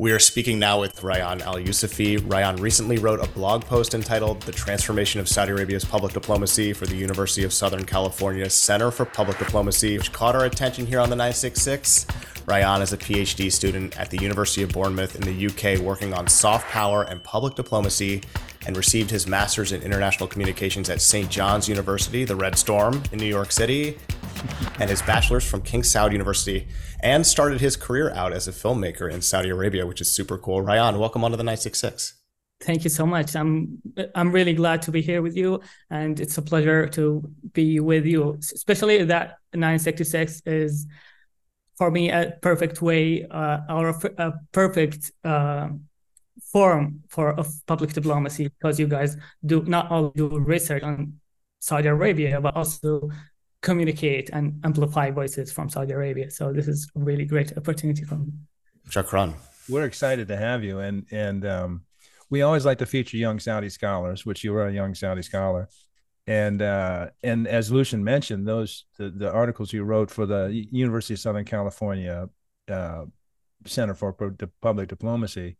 We are speaking now with Rayan Alyusufi. Rayyan recently wrote a blog post entitled The Transformation of Saudi Arabia's Public Diplomacy for the University of Southern California Center for Public Diplomacy, which caught our attention here on the 966. Rayan is a PhD student at the University of Bournemouth in the UK working on soft power and public diplomacy and received his master's in international communications at St. John's University, the Red Storm in New York City, and his bachelor's from King Saud University and started his career out as a filmmaker in Saudi Arabia, which is super cool. Ryan, welcome onto the 966. Thank you so much. I'm I'm really glad to be here with you, and it's a pleasure to be with you. Especially that 966 is for me a perfect way uh, or a, a perfect uh, forum for of public diplomacy because you guys do not only do research on Saudi Arabia but also communicate and amplify voices from Saudi Arabia. So this is a really great opportunity for me. Shukran. We're excited to have you, and and um, we always like to feature young Saudi scholars, which you are a young Saudi scholar, and uh, and as Lucian mentioned, those the, the articles you wrote for the University of Southern California uh, Center for Public Diplomacy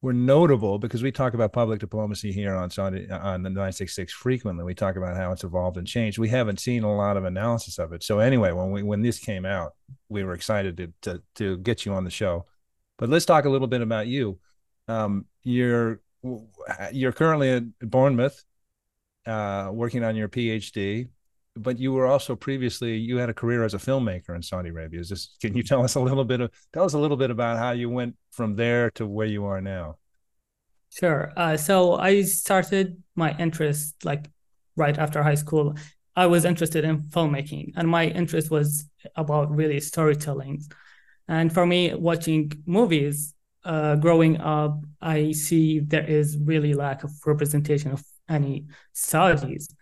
were notable because we talk about public diplomacy here on on the 966 frequently. We talk about how it's evolved and changed. We haven't seen a lot of analysis of it. So anyway, when we when this came out, we were excited to to, to get you on the show. But let's talk a little bit about you. Um, you're you're currently at Bournemouth, uh, working on your PhD, but you were also previously you had a career as a filmmaker in Saudi Arabia. Is this? Can you tell us a little bit of tell us a little bit about how you went from there to where you are now? Sure. Uh, so I started my interest like right after high school. I was interested in filmmaking, and my interest was about really storytelling. And for me, watching movies, uh, growing up, I see there is really lack of representation of any Saudis.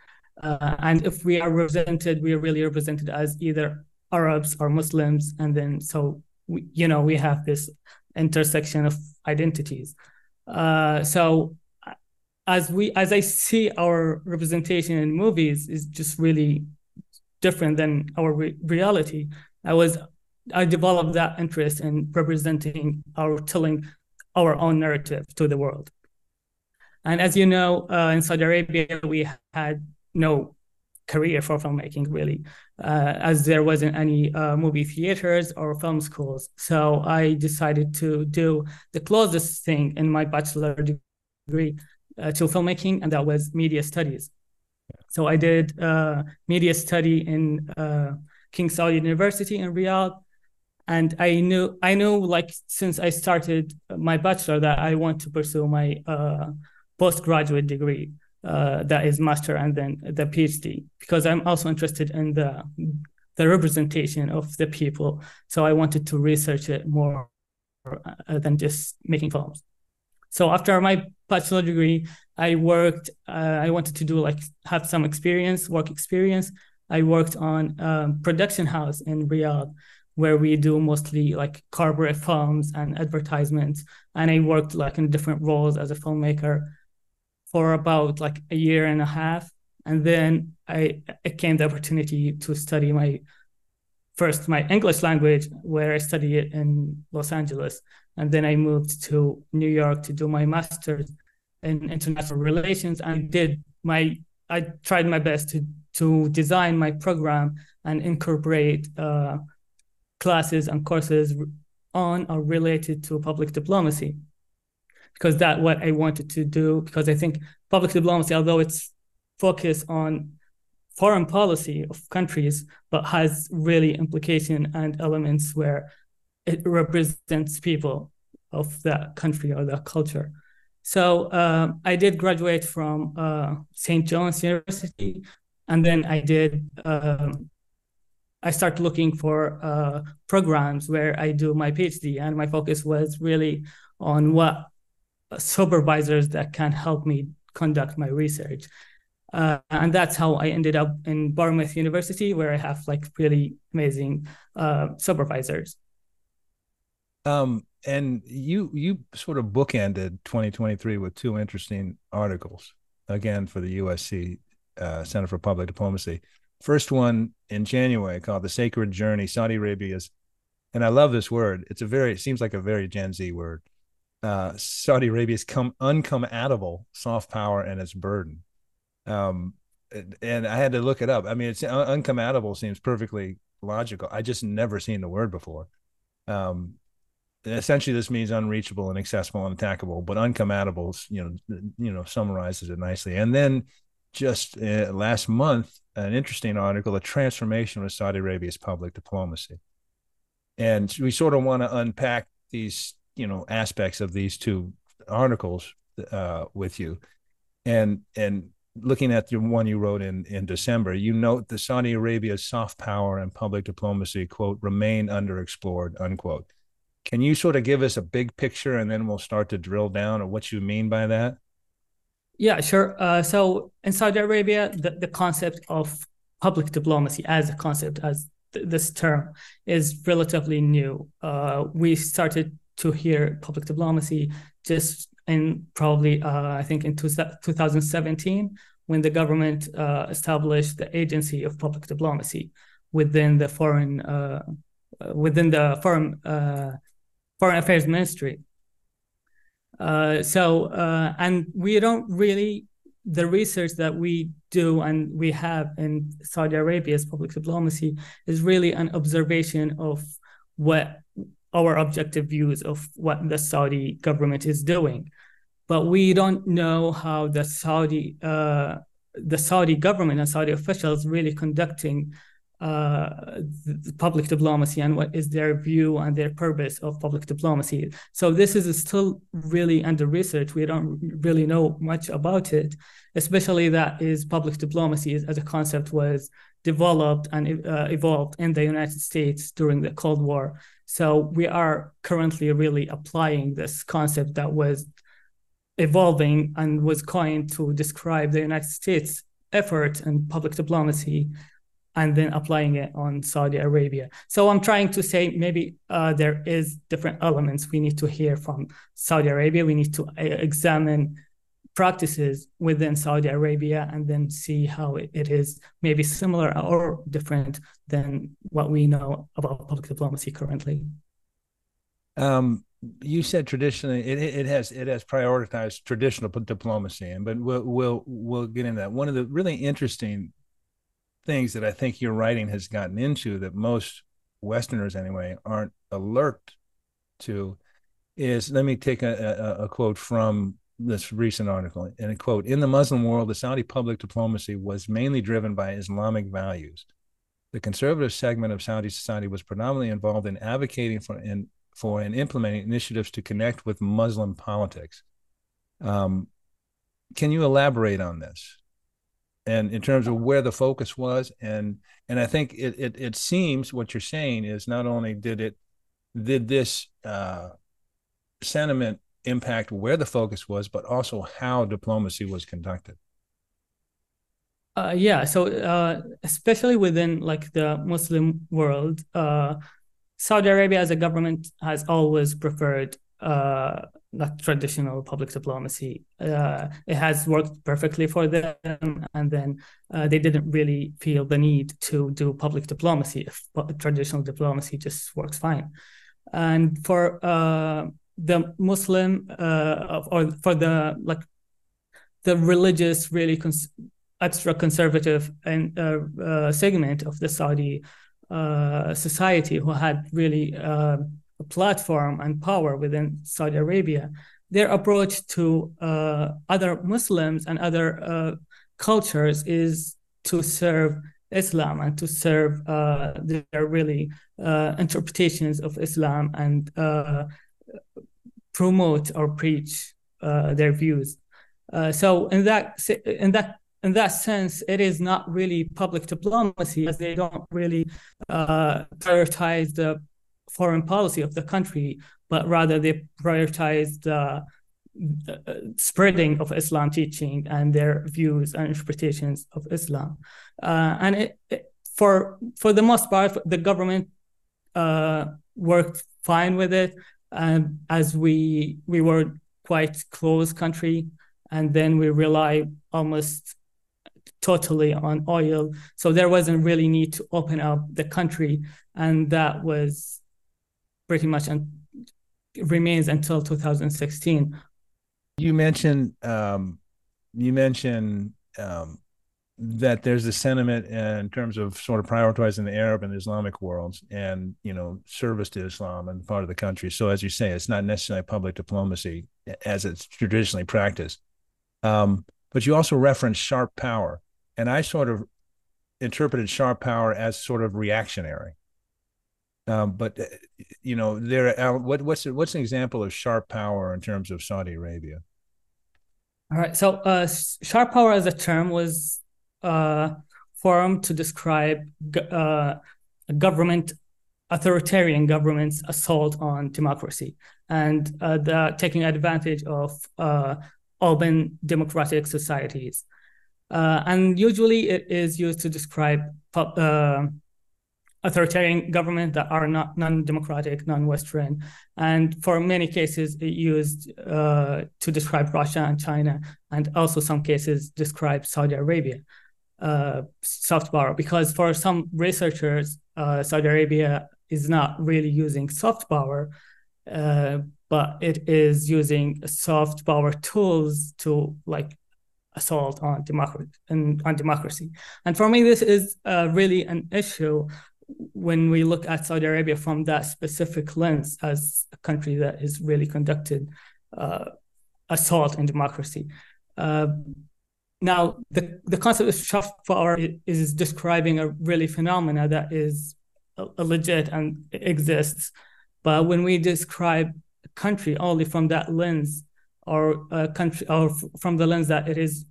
Uh, and if we are represented, we are really represented as either Arabs or Muslims, and then so we, you know we have this intersection of identities. Uh, so as we as I see our representation in movies is just really different than our re- reality. I was I developed that interest in representing our telling our own narrative to the world. And as you know, uh, in Saudi Arabia, we had no career for filmmaking really, uh, as there wasn't any uh, movie theaters or film schools. So I decided to do the closest thing in my bachelor degree uh, to filmmaking, and that was media studies. So I did uh, media study in uh, King Saud University in Riyadh, and I knew I knew like since I started my bachelor that I want to pursue my uh, postgraduate degree uh, that is master and then the PhD because I'm also interested in the the representation of the people. So I wanted to research it more uh, than just making films. So after my bachelor degree, I worked. Uh, I wanted to do like have some experience, work experience. I worked on um, production house in Riyadh, where we do mostly like corporate films and advertisements. And I worked like in different roles as a filmmaker for about like a year and a half. And then I it came the opportunity to study my first my English language, where I studied it in Los Angeles. And then I moved to New York to do my master's in international relations. And did my I tried my best to to design my program and incorporate uh, classes and courses on or related to public diplomacy because that's what I wanted to do. Because I think public diplomacy, although it's focused on foreign policy of countries, but has really implication and elements where it represents people of that country or that culture. So uh, I did graduate from uh, St. John's University, and then I did. Um, I started looking for uh, programs where I do my PhD, and my focus was really on what supervisors that can help me conduct my research. Uh, and that's how I ended up in Bournemouth University, where I have like really amazing uh, supervisors. Um, and you you sort of bookended 2023 with two interesting articles, again for the USC uh, Center for Public Diplomacy. First one in January called "The Sacred Journey: Saudi Arabia's and I love this word. It's a very, it seems like a very Gen Z word. Uh, Saudi Arabia's come uncompatible soft power and its burden. Um, and I had to look it up. I mean, it's uncompatible seems perfectly logical. I just never seen the word before. Um, essentially, this means unreachable, and inaccessible, unattackable, but uncompatible. You know, you know, summarizes it nicely. And then just uh, last month, an interesting article, "The Transformation of Saudi Arabia's Public Diplomacy," and we sort of want to unpack these, you know, aspects of these two articles uh, with you, and and looking at the one you wrote in in December, you note the Saudi Arabia's soft power and public diplomacy quote remain underexplored unquote. Can you sort of give us a big picture, and then we'll start to drill down on what you mean by that? Yeah, sure. Uh, so in Saudi Arabia, the, the concept of public diplomacy as a concept, as th- this term, is relatively new. Uh, we started to hear public diplomacy just in probably uh, I think in two, 2017 when the government uh, established the Agency of Public Diplomacy within the foreign uh, within the foreign uh, foreign affairs ministry. Uh, so uh, and we don't really the research that we do and we have in Saudi Arabia's public diplomacy is really an observation of what our objective views of what the Saudi government is doing, but we don't know how the Saudi uh, the Saudi government and Saudi officials really conducting public diplomacy and what is their view and their purpose of public diplomacy. So this is still really under research. We don't really know much about it, especially that is public diplomacy as a concept was developed and uh, evolved in the United States during the Cold War. So we are currently really applying this concept that was evolving and was coined to describe the United States effort in public diplomacy and then applying it on Saudi Arabia. So I'm trying to say maybe uh, there is different elements we need to hear from Saudi Arabia. We need to uh, examine practices within Saudi Arabia and then see how it is maybe similar or different than what we know about public diplomacy currently. Um, you said traditionally it, it has it has prioritized traditional diplomacy, and but we'll we'll we'll get into that. One of the really interesting things that I think your writing has gotten into that most Westerners anyway aren't alert to is let me take a, a, a quote from this recent article. And a quote in the muslim world the saudi public diplomacy was mainly driven by islamic values. The conservative segment of saudi society was predominantly involved in advocating for and for and implementing initiatives to connect with muslim politics. Um, can you elaborate on this and in terms of where the focus was and and i think it it, it seems what you're saying is not only did it did this uh, sentiment impact where the focus was, but also how diplomacy was conducted. Uh, yeah, so uh, especially within like the Muslim world, uh, Saudi Arabia as a government has always preferred uh, like traditional public diplomacy. Uh, it has worked perfectly for them, and then uh, they didn't really feel the need to do public diplomacy if traditional diplomacy just works fine. And for the Muslim uh, or for the like the religious, really cons- extra conservative and uh, uh, segment of the Saudi uh, society who had really uh, platform and power within Saudi Arabia. Their approach to uh, other Muslims and other cultures is to serve Islam and to serve their really interpretations of Islam and promote or preach uh, their views. Uh, so in that in that in that sense, it is not really public diplomacy, as they don't really uh, prioritize the foreign policy of the country, but rather they prioritize the uh, spreading of Islam teaching and their views and interpretations of Islam. Uh, and it, it, for for the most part, the government uh, worked fine with it um, as we we were quite close country, and then we rely almost totally on oil. So there wasn't really need to open up the country, and that was pretty much un- remains until 2016. You mentioned um, you mentioned um, that there's a sentiment in terms of sort of prioritizing the Arab and Islamic worlds and you know service to Islam and part of the country. So as you say, it's not necessarily public diplomacy as it's traditionally practiced. Um, but you also referenced sharp power, and I sort of interpreted sharp power as sort of reactionary. Um, but uh, you know, there. Uh, what, what's what's an example of sharp power in terms of Saudi Arabia? All right. So, uh, sharp power as a term was uh, formed to describe uh, government, authoritarian government's assault on democracy and uh, the taking advantage of uh, open democratic societies. Uh, and usually it is used to describe uh, authoritarian government that are not non-democratic, non-Western, and for many cases it used uh, to describe Russia and China, and also some cases describe Saudi Arabia, uh, soft power. Because for some researchers, uh, Saudi Arabia is not really using soft power, uh, but it is using soft power tools to like assault on democracy and on democracy. And for me, this is uh, really an issue when we look at Saudi Arabia from that specific lens as a country that is really conducted uh, assault on democracy. Uh, now, the, the concept of soft power is describing a really phenomena that is a legit and exists. But when we describe a country only from that lens, or a country, or from the lens that it is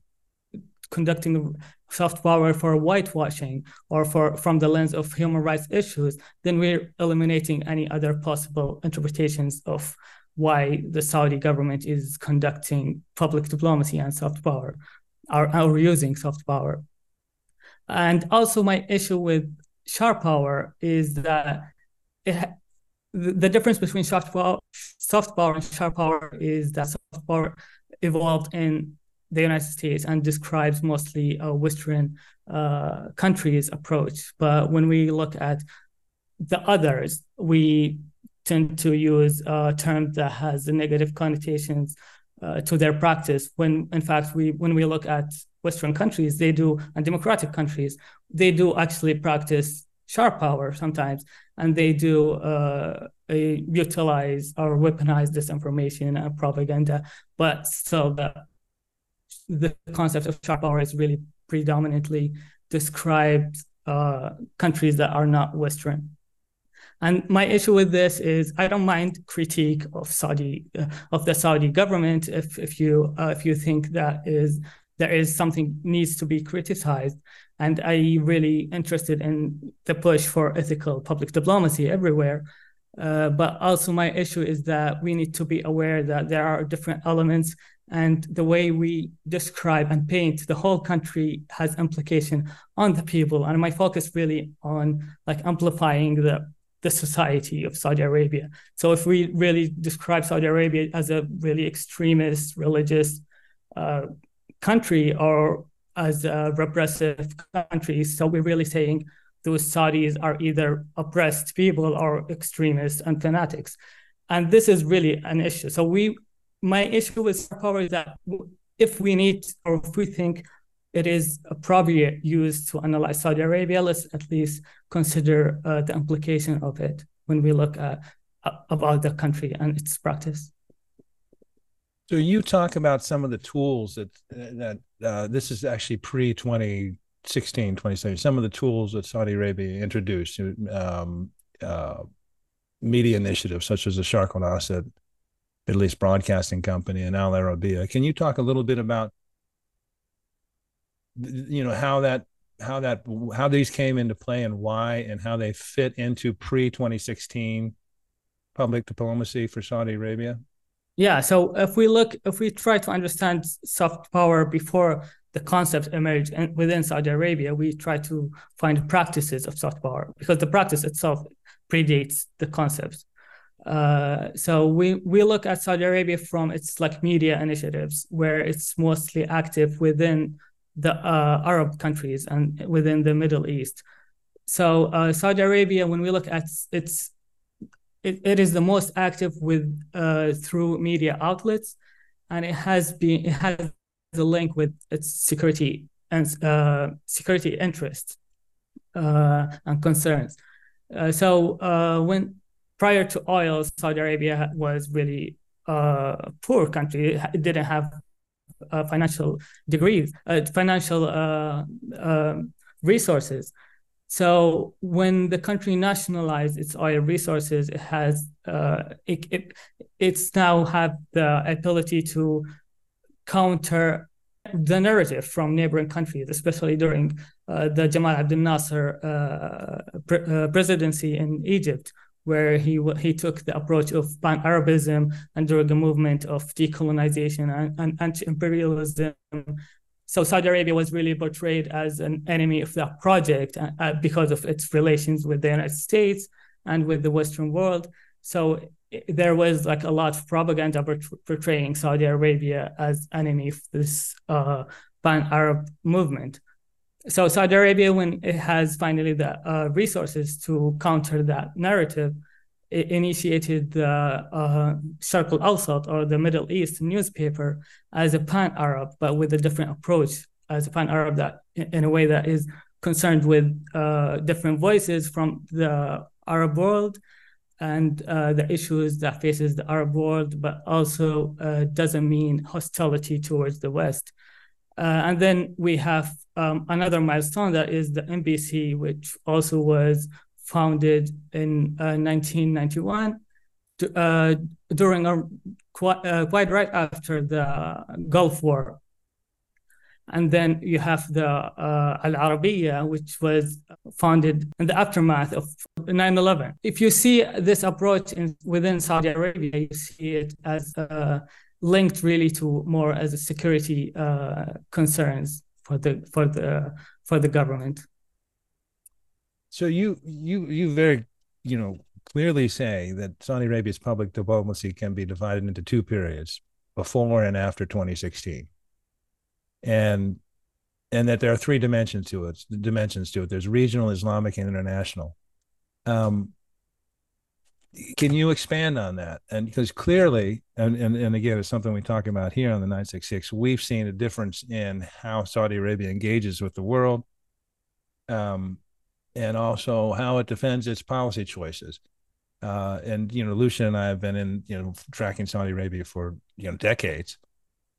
conducting soft power for whitewashing or for from the lens of human rights issues, then we're eliminating any other possible interpretations of why the Saudi government is conducting public diplomacy and soft power, or, or using soft power. And also, my issue with sharp power is that it, the difference between soft power, soft power and sharp power is that soft power evolved in the United States and describes mostly a Western uh, countries' approach. But when we look at the others, we tend to use a term that has negative connotations uh, to their practice. When in fact, we when we look at Western countries, they do and democratic countries, they do actually practice sharp power sometimes, and they do uh, utilize or weaponize disinformation and propaganda. But still, the the concept of sharp power is really predominantly described uh, countries that are not Western. And my issue with this is I don't mind critique of Saudi uh, of the Saudi government if if you uh, if you think that is there is something needs to be criticized. And I really interested in the push for ethical public diplomacy everywhere. Uh, but also my issue is that we need to be aware that there are different elements and the way we describe and paint the whole country has implication on the people and my focus really on like amplifying the the society of Saudi Arabia. So if we really describe Saudi Arabia as a really extremist religious uh, country or as a repressive country, so we're really saying those Saudis are either oppressed people or extremists and fanatics. And this is really an issue. So we my issue with power is that if we need or if we think it is appropriate use to analyze Saudi Arabia, let's at least consider uh, the implication of it when we look at uh, about the country and its practice. So you talk about some of the tools that that uh, this is actually pre 2016, 2017. Some of the tools that Saudi Arabia introduced, um, uh, media initiatives such as the Sharq al-Awsat Middle East Broadcasting Company and Al Arabiya. Can you talk a little bit about you know how that how that how these came into play and why and how they fit into pre 2016 public diplomacy for Saudi Arabia? Yeah, so if we look if we try to understand soft power before the concept emerged within Saudi Arabia, we try to find practices of soft power because the practice itself predates the concepts. Uh, so we we look at Saudi Arabia from its like media initiatives, where it's mostly active within the uh, Arab countries and within the Middle East. So uh, Saudi Arabia, when we look at its it, it is the most active with uh, through media outlets, and it has been it has a link with its security and uh, security interests and concerns. So when prior to oil, Saudi Arabia was really a poor country. It didn't have financial degrees, financial resources. So when the country nationalized its oil resources, it has uh, it, it it's now have the ability to counter the narrative from neighboring countries, especially during uh, the Jamal Abdel Nasser uh, pre- uh, presidency in Egypt, where he he took the approach of pan Arabism and during a movement of decolonization and, and anti imperialism so Saudi Arabia was really portrayed as an enemy of that project uh, uh, because of its relations with the United States and with the Western world. So there was like a lot of propaganda portraying Saudi Arabia as enemy of this uh, pan-Arab movement. So Saudi Arabia, when it has finally the uh, resources to counter that narrative, initiated the uh, Sharq al-Awsat or the Middle East newspaper as a pan-Arab, but with a different approach as a pan-Arab that in a way that is concerned with uh, different voices from the Arab world and uh, the issues that faces the Arab world, but also uh, doesn't mean hostility towards the West. Uh, and then we have um, another milestone that is the MBC, which also was founded in uh, 1991 uh, during a quite, uh, quite right after the Gulf War. And then you have the uh, Al Arabiya, which was founded in the aftermath of 9 11. If you see this approach in, within Saudi Arabia, you see it as uh, linked really to more as a security uh, concerns for the for the for the government. So you you you very you know clearly say that Saudi Arabia's public diplomacy can be divided into two periods, before and after 2016. And and that there are three dimensions to it. Dimensions to it. There's regional, Islamic, and international. Um, can you expand on that? And because clearly, and, and and again, it's something we talk about here on the 966. We've seen a difference in how Saudi Arabia engages with the world. Um, and also how it defends its policy choices. Uh, and you know, Lucian and I have been in you know tracking Saudi Arabia for you know decades.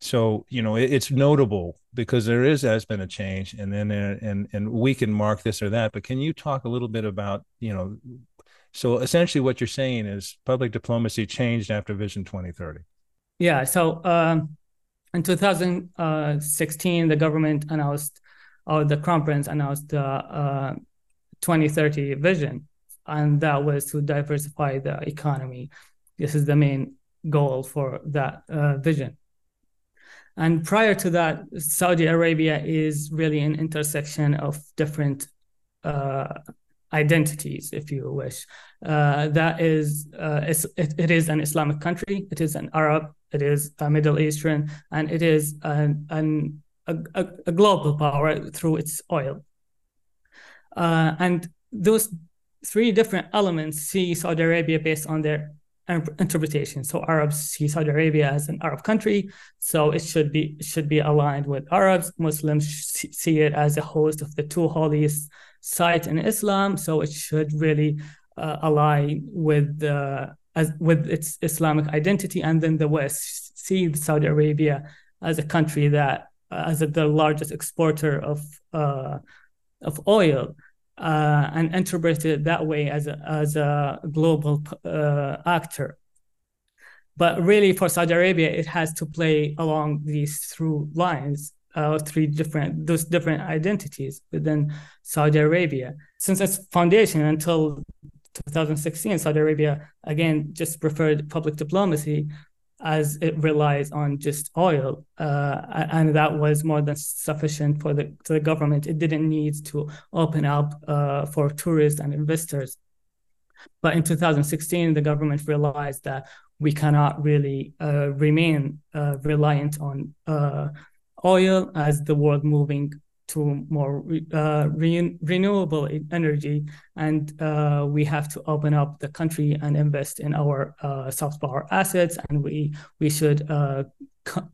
So you know, it, it's notable because there is has been a change, and then uh, and and we can mark this or that. But can you talk a little bit about you know? So essentially, what you're saying is public diplomacy changed after Vision 2030. Yeah. So um, in 2016, the government announced, or the Crown Prince announced the uh, 2030 vision, and that was to diversify the economy. This is the main goal for that uh, vision. And prior to that, Saudi Arabia is really an intersection of different uh, identities, if you wish. Uh, that is, uh, it, it is an Islamic country, it is an Arab, it is a Middle Eastern, and it is an, an a, a, global power through its oil. Uh, and those three different elements see Saudi Arabia based on their interpretation. So Arabs see Saudi Arabia as an Arab country, so it should be should be aligned with Arabs. Muslims see it as a host of the two holiest sites in Islam, so it should really uh, align with the as with its Islamic identity. And then the West see Saudi Arabia as a country that uh, as a, the largest exporter of uh, of oil uh, and interpreted that way as a, as a global uh, actor. But really, for Saudi Arabia, it has to play along these through lines, uh, three different those different identities within Saudi Arabia. Since its foundation until 2016, Saudi Arabia again just preferred public diplomacy as it relies on just oil, uh, and that was more than sufficient for the the government. It didn't need to open up uh, for tourists and investors. But in 2016, the government realized that we cannot really uh, remain uh, reliant on uh, oil as the world moving to more uh, re- renewable energy, and uh, we have to open up the country and invest in our uh, soft power assets, and we we should uh, co-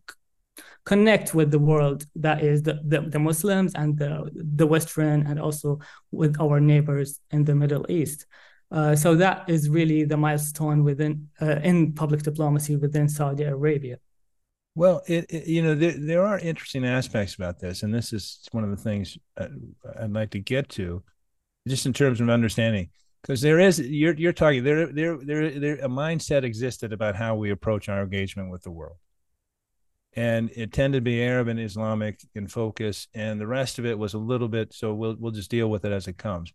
connect with the world that is the, the, the, Muslims and the, the Western, and also with our neighbors in the Middle East. Uh, so that is really the milestone within uh, in public diplomacy within Saudi Arabia. Well, it, it, you know there, there are interesting aspects about this, and this is one of the things I'd like to get to, just in terms of understanding, because there is you're you're talking there there there there a mindset existed about how we approach our engagement with the world, and it tended to be Arab and Islamic in focus, and the rest of it was a little bit so we'll we'll just deal with it as it comes,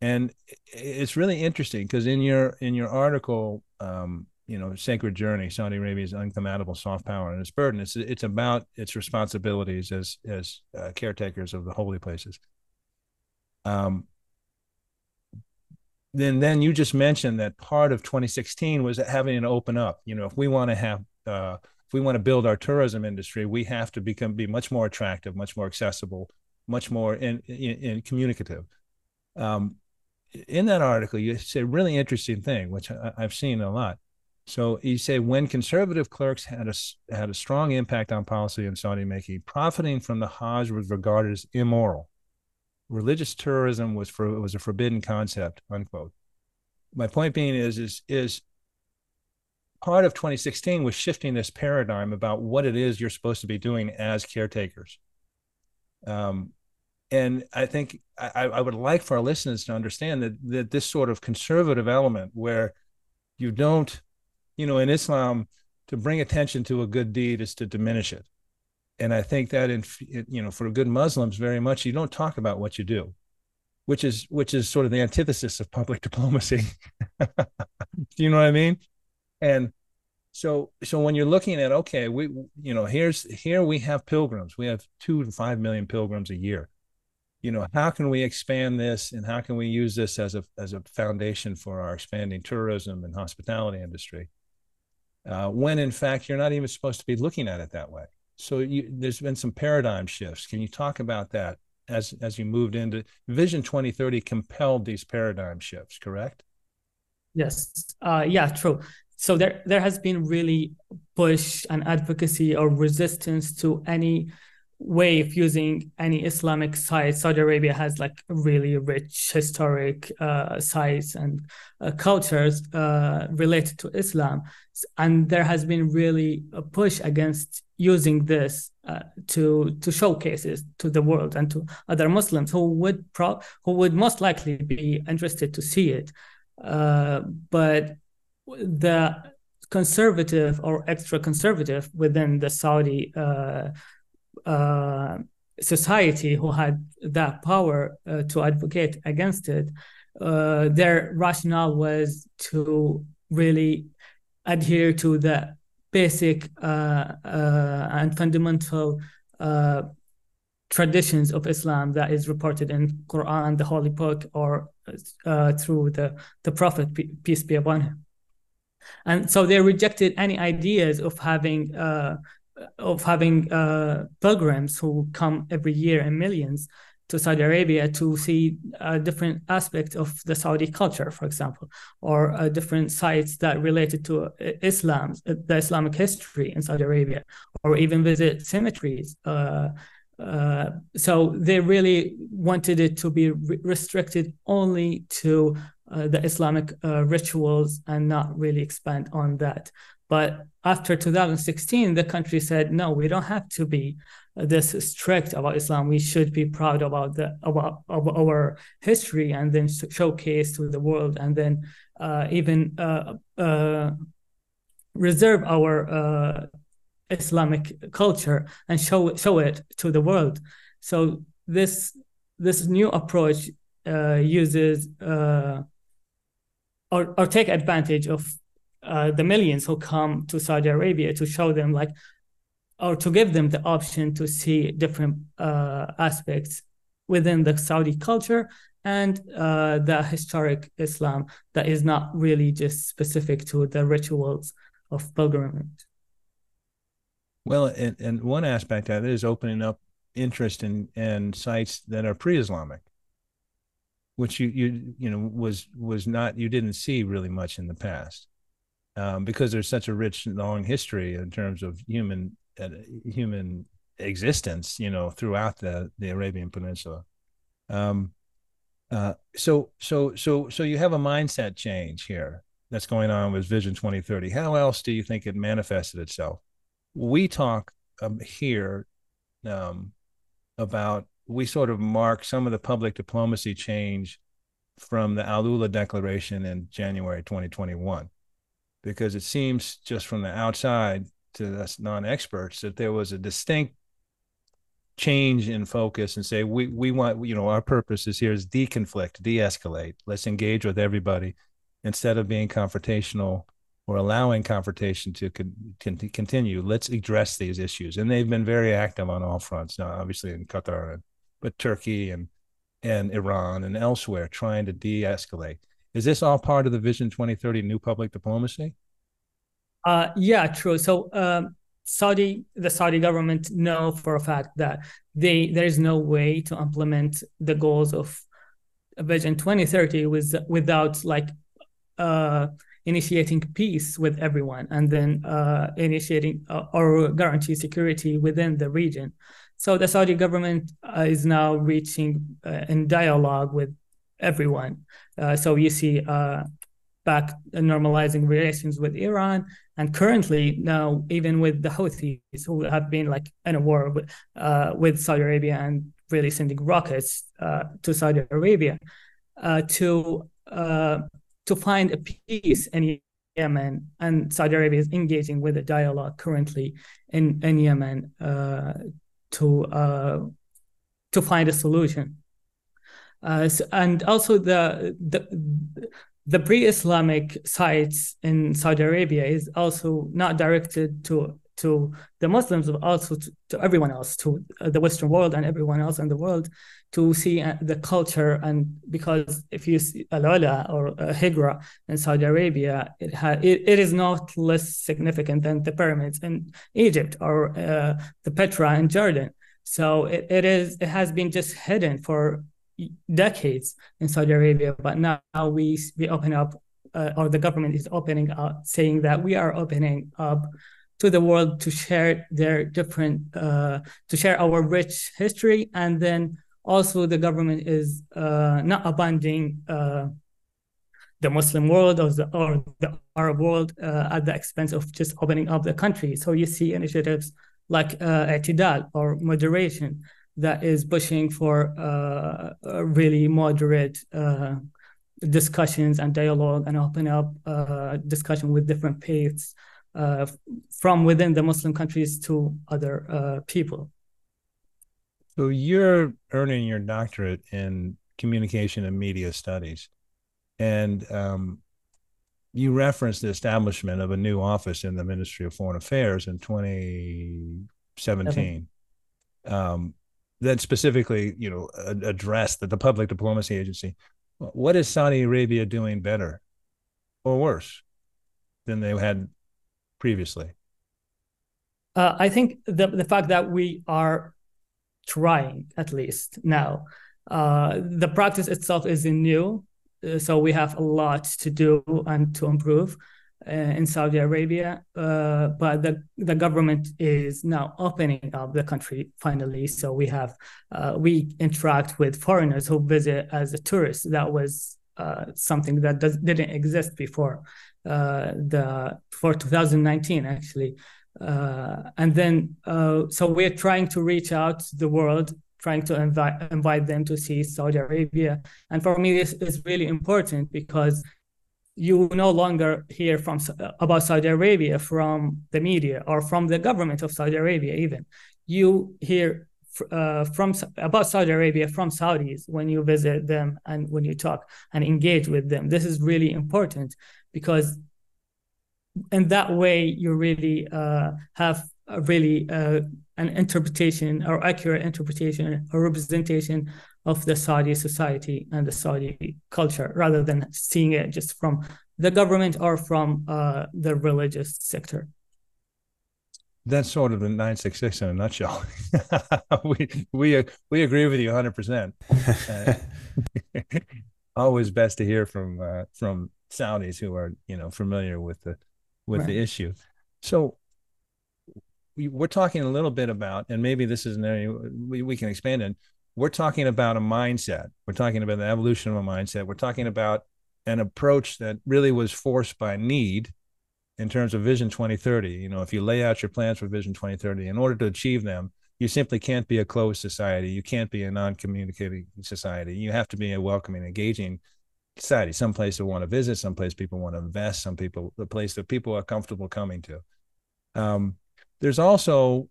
and it's really interesting because in your in your article. Um, you know sacred journey. Saudi arabia's uncommandable soft power and its burden. It's it's about its responsibilities as as uh, caretakers of the holy places. Um then then you just mentioned that part of 2016 was having to open up. You know if we want to have uh if we want to build our tourism industry we have to become be much more attractive much more accessible much more in, in, in communicative. Um in that article you say a really interesting thing which I, i've seen a lot so you say when conservative clerks had a had a strong impact on policy in Saudi making, profiting from the Hajj was regarded as immoral. Religious tourism was for was a forbidden concept. Unquote. My point being is is is part of 2016 was shifting this paradigm about what it is you're supposed to be doing as caretakers. Um, and I think I, I would like for our listeners to understand that that this sort of conservative element where you don't you know, in Islam, to bring attention to a good deed is to diminish it. And I think that in you know, for good Muslims, very much you don't talk about what you do, which is which is sort of the antithesis of public diplomacy. do you know what I mean? And so so when you're looking at okay, we you know, here's here we have pilgrims. We have two to five million pilgrims a year you know how can we expand this and how can we use this as a as a foundation for our expanding tourism and hospitality industry uh, when in fact you're not even supposed to be looking at it that way. So you, there's been some paradigm shifts. Can you talk about that as as you moved into Vision 2030 compelled these paradigm shifts, correct? Yes. Uh, yeah, true. So there there has been really push and advocacy or resistance to any way of using any Islamic site. Saudi Arabia has like really rich historic uh, sites and uh, cultures uh, related to Islam, and there has been really a push against using this uh, to to showcase it to the world and to other Muslims who would pro- who would most likely be interested to see it, uh, but the conservative or extra conservative within the Saudi uh, society who had that power uh, to advocate against it, uh, their rationale was to really adhere to the basic uh, uh, and fundamental traditions of Islam that is reported in Quran, the Holy Book, or through the the Prophet peace be upon him. And so they rejected any ideas of having of having uh, pilgrims who come every year in millions to Saudi Arabia to see uh, different aspects of the Saudi culture, for example, or uh, different sites that related to uh, Islam, uh, the Islamic history in Saudi Arabia, or even visit cemeteries. Uh, so they really wanted it to be re- restricted only to the Islamic rituals and not really expand on that. But after 2016, the country said, no, we don't have to be this strict about Islam. We should be proud about the about, about our history and then showcase to the world, and then uh, even uh, uh, reserve our uh, Islamic culture and show show it to the world. So this this new approach uh, uses uh, or, or take advantage of uh, the millions who come to Saudi Arabia to show them like or to give them the option to see different uh, aspects within the Saudi culture and uh, the historic Islam that is not really just specific to the rituals of pilgrimage. Well, and, and one aspect of it is opening up interest in in sites that are pre-Islamic, which you you you know was was not you didn't see really much in the past, um, because there's such a rich long history in terms of human uh, human existence, you know, throughout the the Arabian Peninsula. Um, uh, so so so so you have a mindset change here that's going on with Vision 2030. How else do you think it manifested itself? We talk um, here um, about we sort of mark some of the public diplomacy change from the Al-Ula Declaration in January 2021, because it seems just from the outside to us non-experts that there was a distinct change in focus and say we we want you know our purpose is here is deconflict, de-escalate. Let's engage with everybody instead of being confrontational or allowing confrontation to con- con- continue. Let's address these issues, and they've been very active on all fronts. Now, obviously in Qatar, but Turkey and and Iran and elsewhere, trying to de-escalate. Is this all part of the Vision 2030 new public diplomacy? Uh, yeah, true. So um, Saudi, the Saudi government know for a fact that they there is no way to implement the goals of Vision 2030 with without like uh, initiating peace with everyone and then uh, initiating uh, or guarantee security within the region. So the Saudi government uh, is now reaching uh, in dialogue with everyone. Uh, so you see back normalizing relations with Iran. And currently now, even with the Houthis, who have been like in a war with, uh, with Saudi Arabia and really sending rockets uh, to Saudi Arabia uh, to uh, to find a peace in Yemen, and Saudi Arabia is engaging with a dialogue currently in in Yemen uh, to uh, to find a solution. So, and also the the the pre-Islamic sites in Saudi Arabia is also not directed to to the Muslims, but also to, to everyone else, to uh, the Western world and everyone else in the world, to see uh, the culture. And because if you see Al-Ula or uh, Hegra in Saudi Arabia, it, ha- it, it is not less significant than the pyramids in Egypt or uh, the Petra in Jordan. So it, it is it has been just hidden for decades in Saudi Arabia, but now we we open up, uh, or the government is opening up, saying that we are opening up to the world to share their different, uh, to share our rich history, and then also the government is uh, not abandoning uh, the Muslim world or the, or the Arab world uh, at the expense of just opening up the country. So you see initiatives like uh, or moderation that is pushing for uh, really moderate uh, discussions and dialogue and open up uh, discussion with different faiths uh, from within the Muslim countries to other uh, people. So you're earning your doctorate in communication and media studies, and um, you referenced the establishment of a new office in the Ministry of Foreign Affairs in 2017. Um, that specifically, you know, address that the public diplomacy agency. What is Saudi Arabia doing better or worse than they had previously? Uh, I think the the fact that we are trying at least now. Uh, the practice itself is new, uh, so we have a lot to do and to improve. Uh, in Saudi Arabia, uh, but the the government is now opening up the country finally. So we have uh, we interact with foreigners who visit as a tourist. That was something that does, didn't exist before the for 2019 actually. Uh, and then uh, so we're trying to reach out to the world trying to invite invite them to see saudi arabia and for me this is really important because you no longer hear from about Saudi Arabia from the media or from the government of Saudi Arabia even. You hear uh, from about Saudi Arabia from Saudis when you visit them and when you talk and engage with them. This is really important because in that way you really uh, have really uh, an interpretation or accurate interpretation or representation of the Saudi society and the Saudi culture rather than seeing it just from the government or from uh, the religious sector. that's sort of the 966 in a nutshell. we we we agree with you 100%. Uh, always best to hear from uh, from Saudis who are, you know, familiar with the with right. the issue. So we, are talking a little bit about, and maybe this is an area we, we can expand in. We're talking about a mindset. We're talking about the evolution of a mindset. We're talking about an approach that really was forced by need in terms of Vision 2030. You know, if you lay out your plans for Vision 2030, in order to achieve them, you simply can't be a closed society. You can't be a non-communicating society. You have to be a welcoming, engaging society. Some place to want to visit, some place people want to invest, some people the place that people are comfortable coming to. Um, there's also,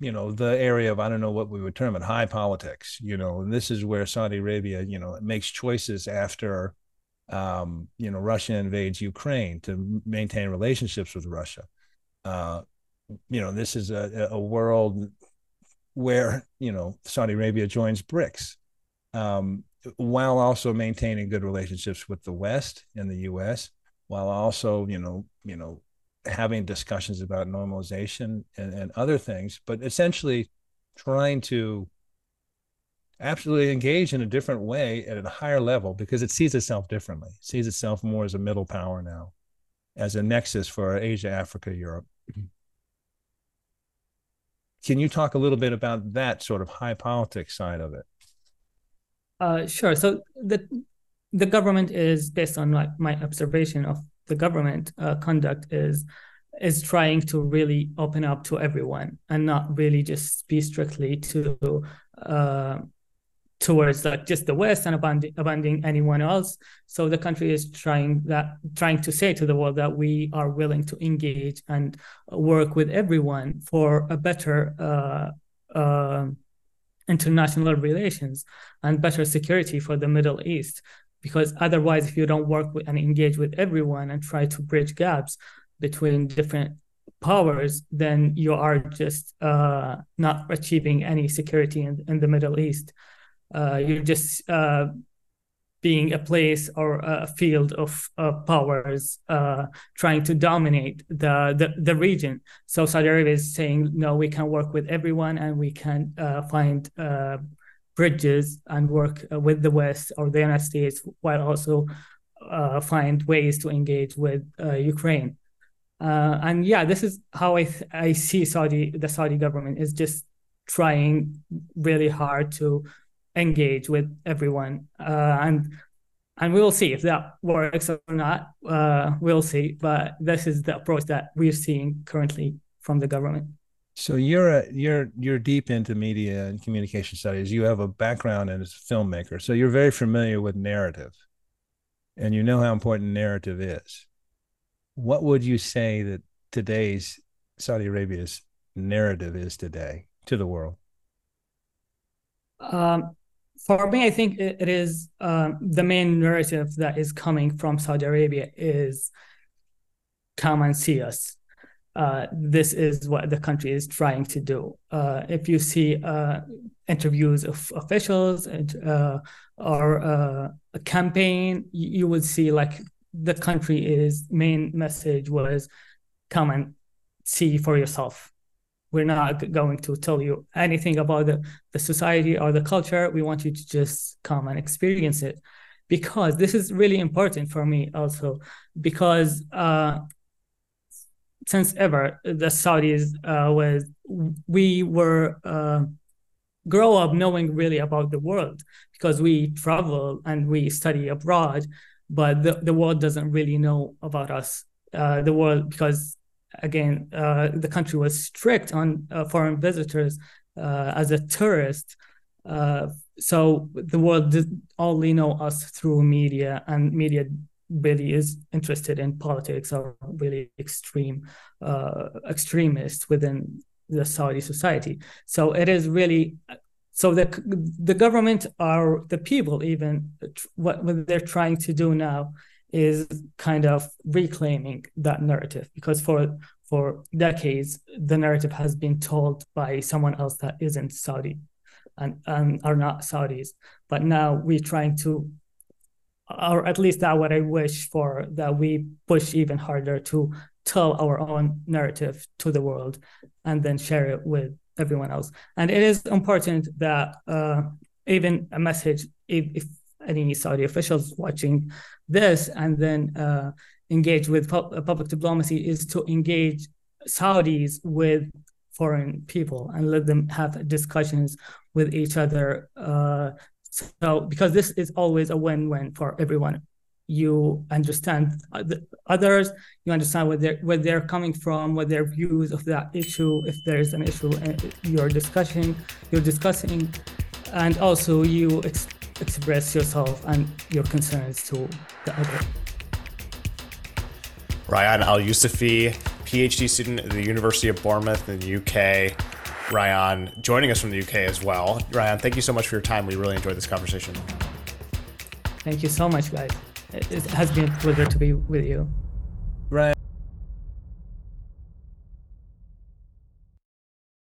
you know, the area of I don't know what we would term it, high politics. You know, and this is where Saudi Arabia, you know, makes choices after um, you know, Russia invades Ukraine to maintain relationships with Russia. Uh, you know, this is a, a world where, you know, Saudi Arabia joins BRICS um, while also maintaining good relationships with the West and the U.S., while also, you know, you know, having discussions about normalization and, and other things, but essentially trying to absolutely engage in a different way at a higher level because it sees itself differently. It sees itself more as a middle power now, as a nexus for Asia, Africa, Europe. Can you talk a little bit about that sort of high politics side of it? Uh, sure. So the the government is based on like my observation of the government uh, conduct is is trying to really open up to everyone and not really just be strictly to uh, towards like just the West and abandoning, abandoning anyone else. So the country is trying that trying to say to the world that we are willing to engage and work with everyone for a better uh, uh, international relations and better security for the Middle East. Because otherwise, if you don't work with and engage with everyone and try to bridge gaps between different powers, then you are just uh, not achieving any security in, in the Middle East uh, you're just uh, being a place or a field of powers uh, trying to dominate the, the, the region. So Saudi Arabia is saying, no, we can work with everyone and we can uh, find uh, bridges and work uh, with the West or the United States while also uh, find ways to engage with Ukraine. and yeah, this is how I th- I see Saudi the Saudi government is just trying really hard to engage with everyone. Uh, and and we'll see if that works or not. Uh, we'll see. But this is the approach that we're seeing currently from the government so you're a, you're you're deep into media and communication studies. You have a background as a filmmaker. So you're very familiar with narrative. And you know how important narrative is. What would you say that today's saudi arabia's narrative is today to the world? Um, for me, I think it is um, the main narrative that is coming from Saudi Arabia is come and see us. Uh, this is what the country is trying to do. Uh, if you see uh, interviews of officials uh, or uh, a campaign, you, would see like the country is main message was come and see for yourself we're not going to tell you anything about the, the society or the culture. We want you to just come and experience it. Because this is really important for me also, because uh, since ever the Saudis uh, was we were uh, grow up knowing really about the world because we travel and we study abroad, but the, the world doesn't really know about us. Uh, the world because again, uh, the country was strict on uh, foreign visitors uh, as a tourist. So the world did only know us through media, and media really is interested in politics or really extreme uh, extremists within the Saudi society. So it is really so the the government or the people even what, what they're trying to do now is kind of reclaiming that narrative because for for decades the narrative has been told by someone else that isn't Saudi and, and are not Saudis. But now we're trying to or at least that what I wish for, that we push even harder to tell our own narrative to the world and then share it with everyone else. And it is important that uh, even a message, if, if, any Saudi officials watching this and then uh, engage with public diplomacy, is to engage Saudis with foreign people and let them have discussions with each other. Uh, so because this is always a win-win for everyone. You understand others, you understand where they're where they're coming from, what their views of that issue. If there is an issue uh, you're discussing, you're discussing, and also you ex- express yourself and your concerns to the other. Rayan Alyusufi, PhD student at the University of Bournemouth in the UK. Rayan joining us from the UK as well. Rayan, thank you so much for your time. We really enjoyed this conversation. Thank you so much, guys. It has been a pleasure to be with you.